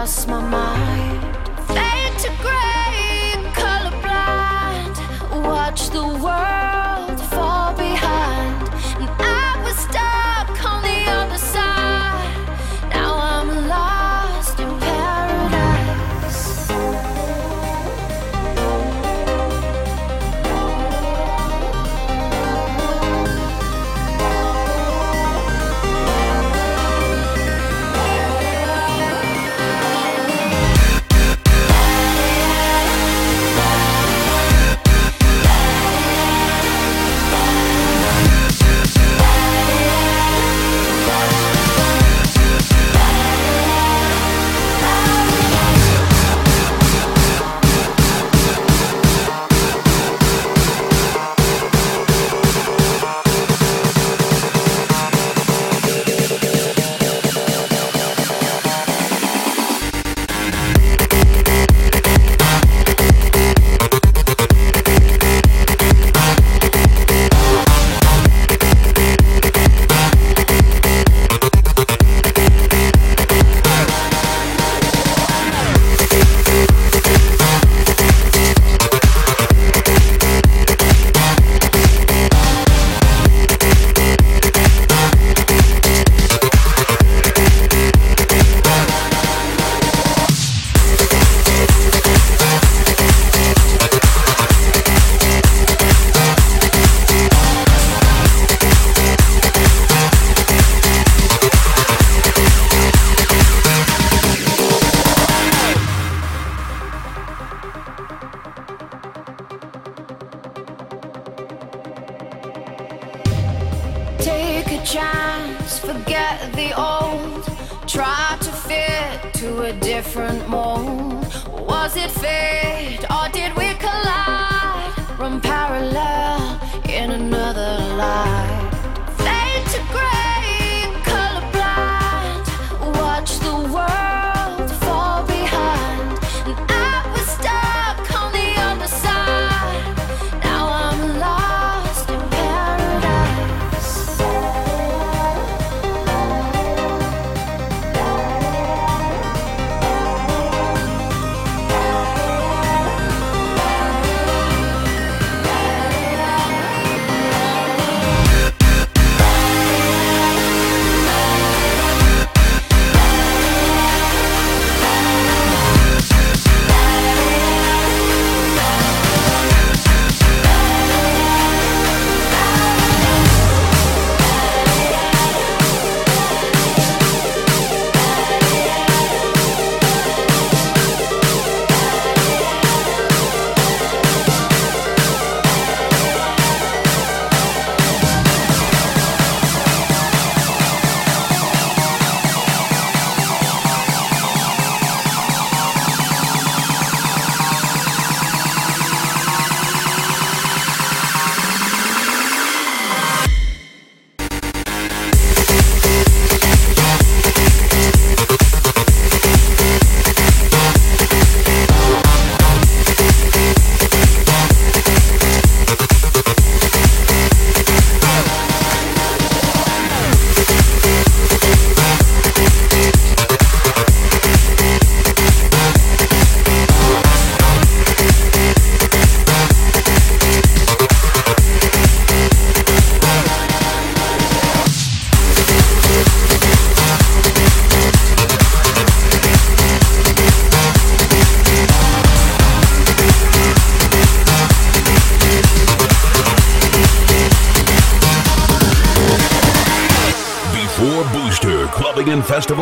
Lost my mind.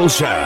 And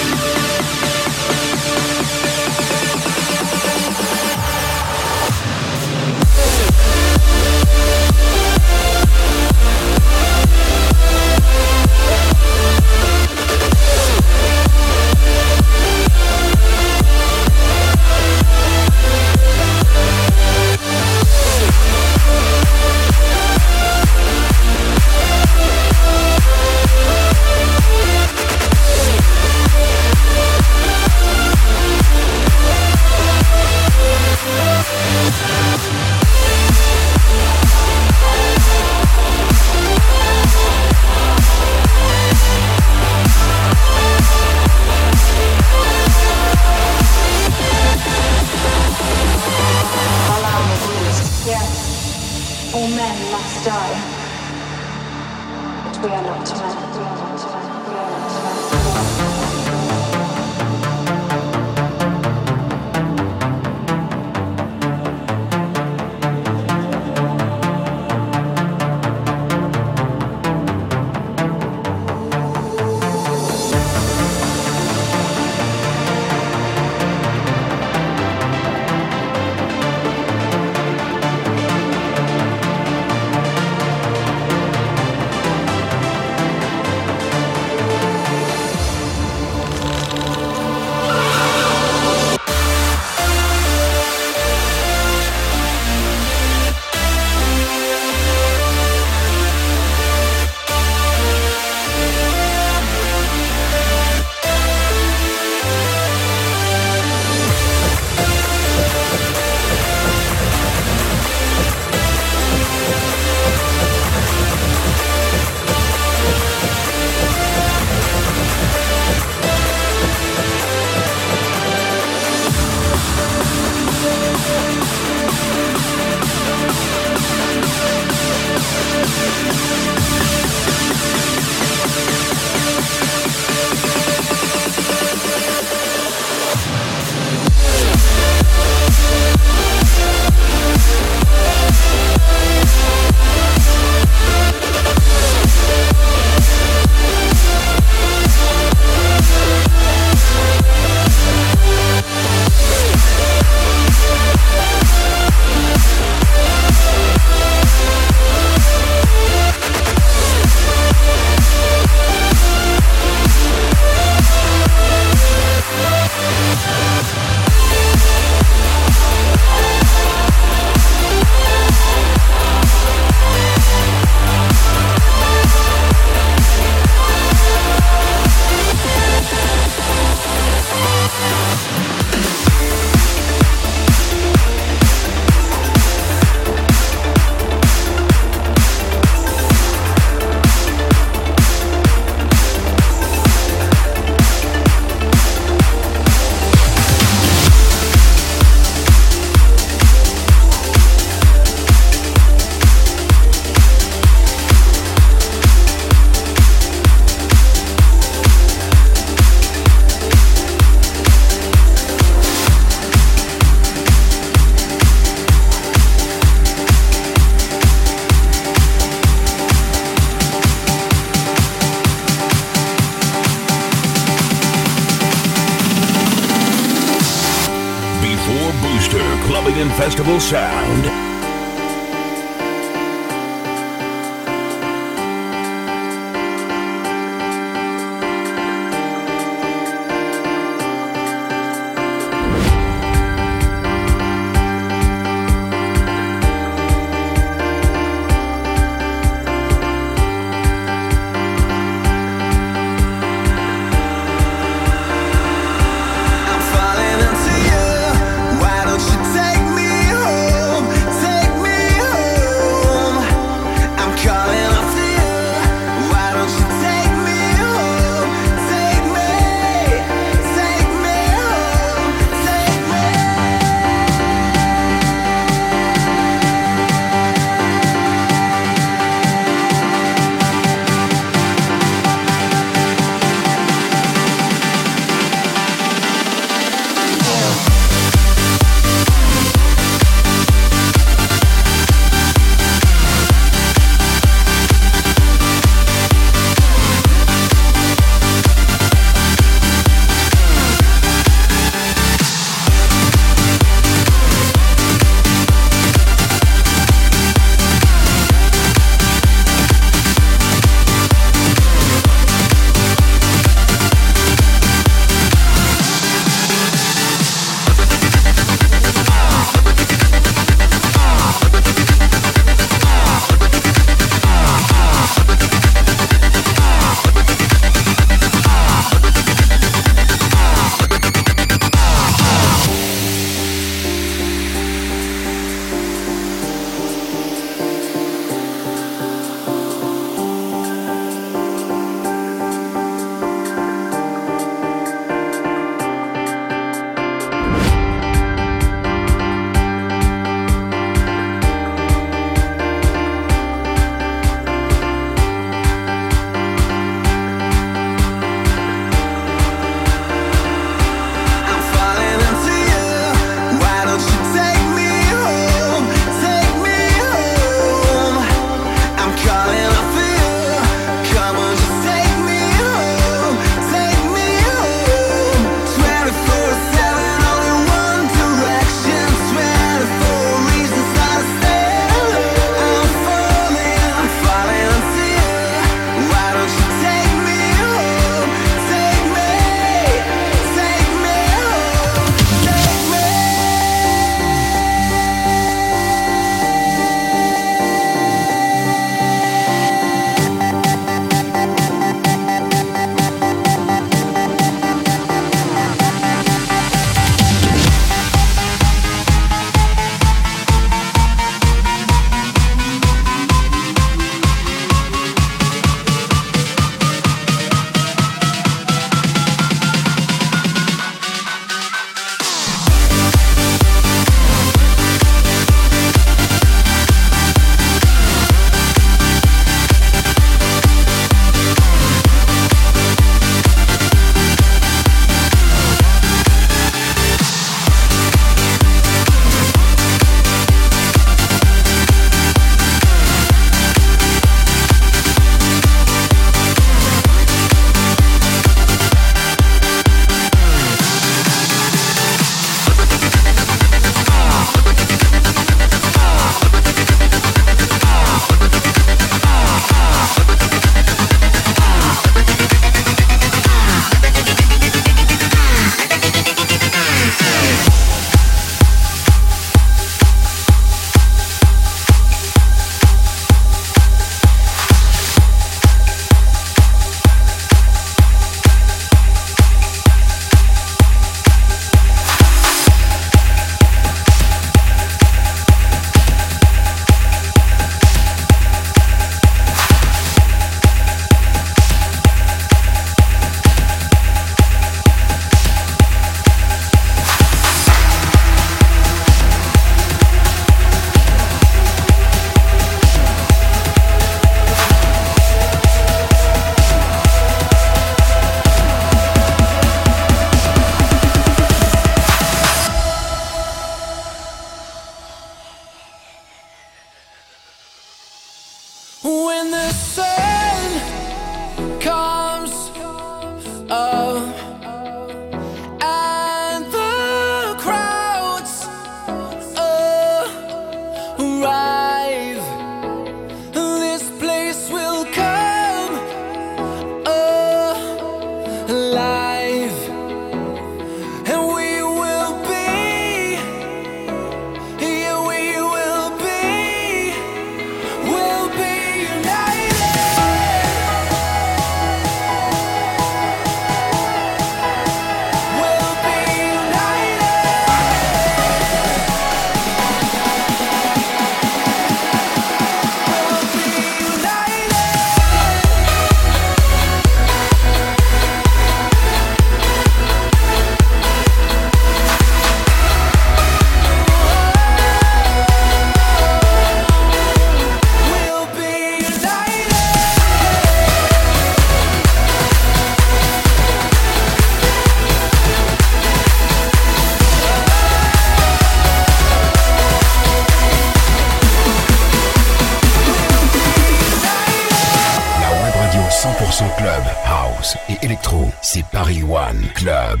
électro, c'est Paris One Club.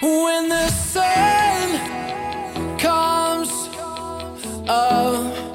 When the sun comes up.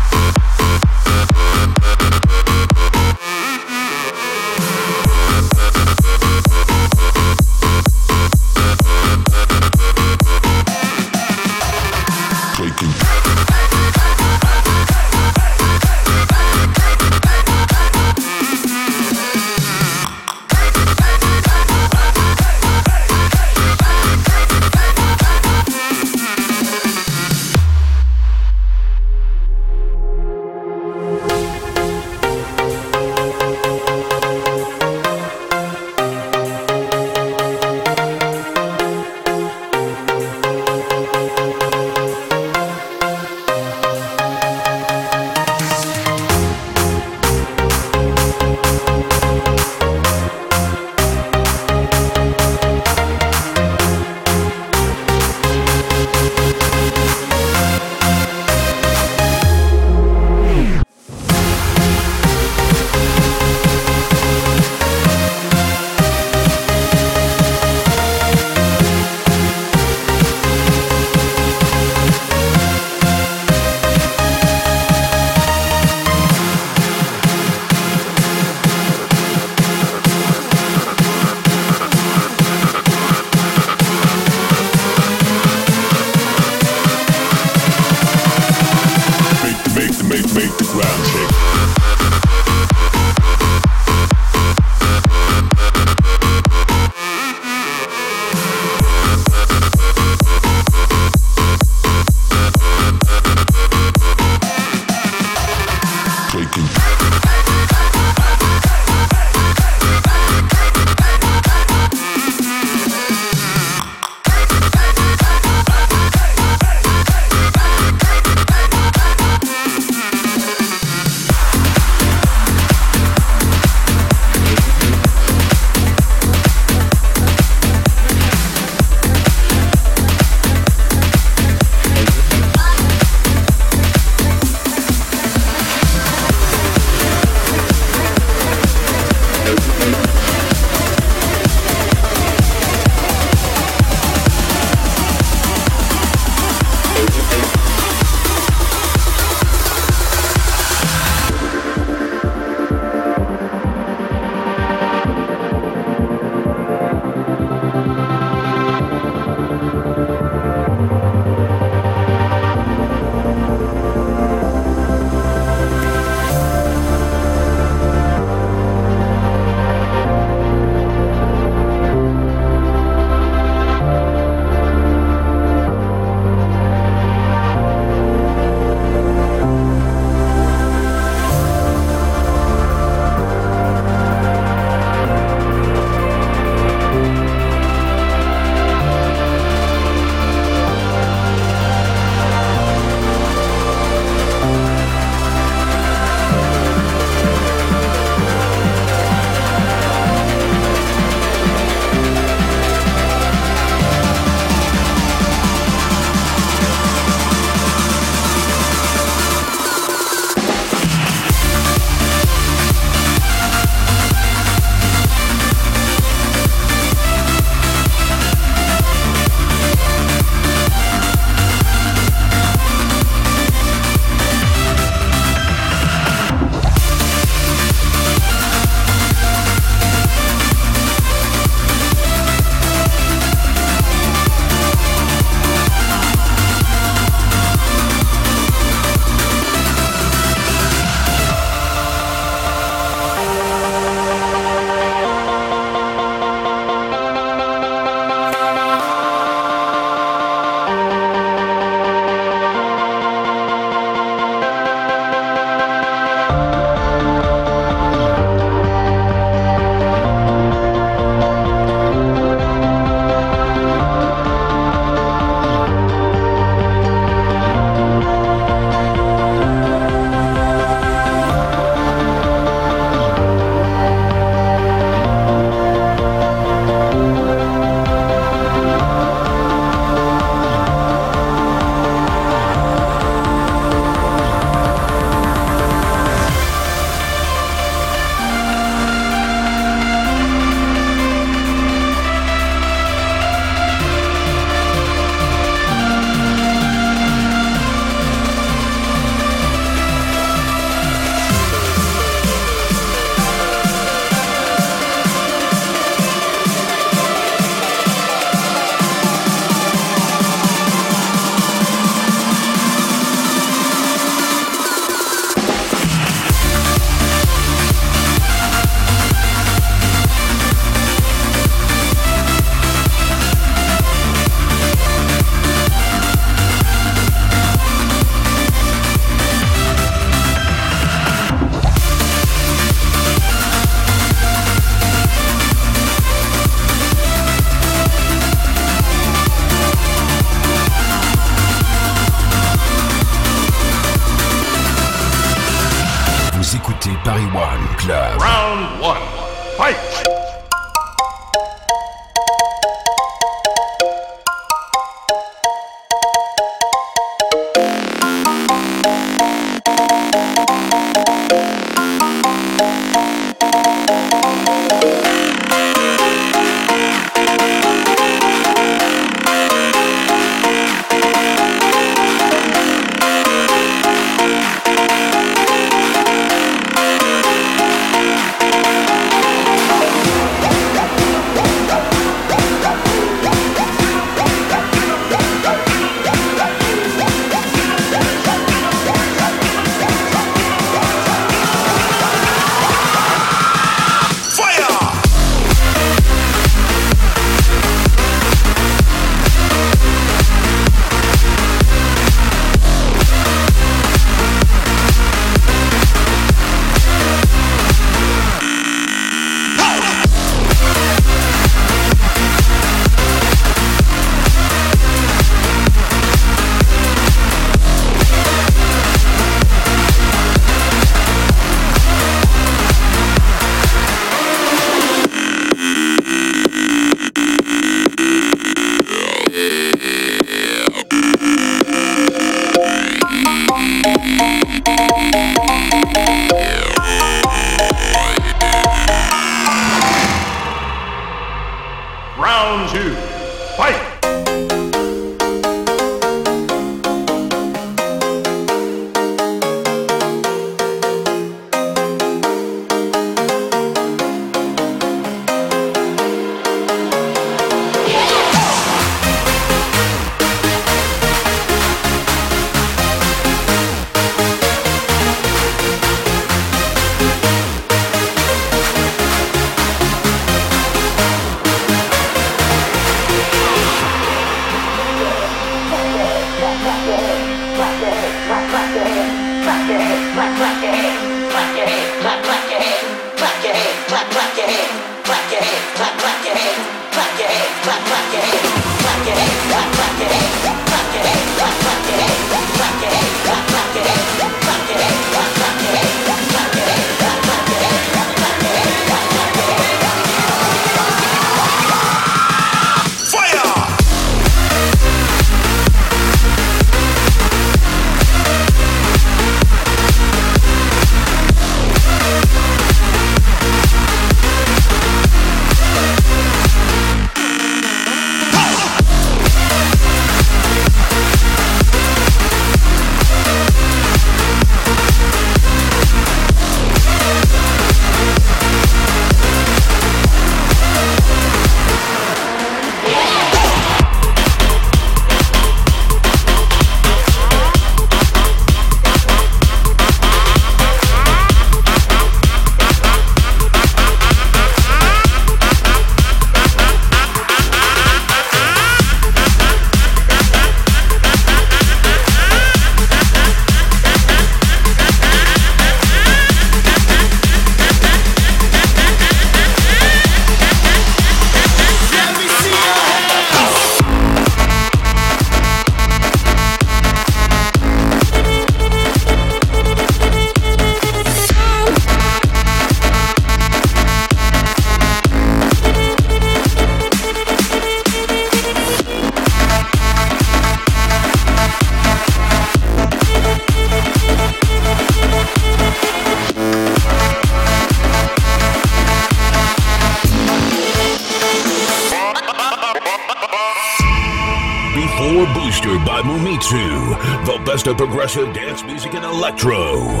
Progressive dance music and electro.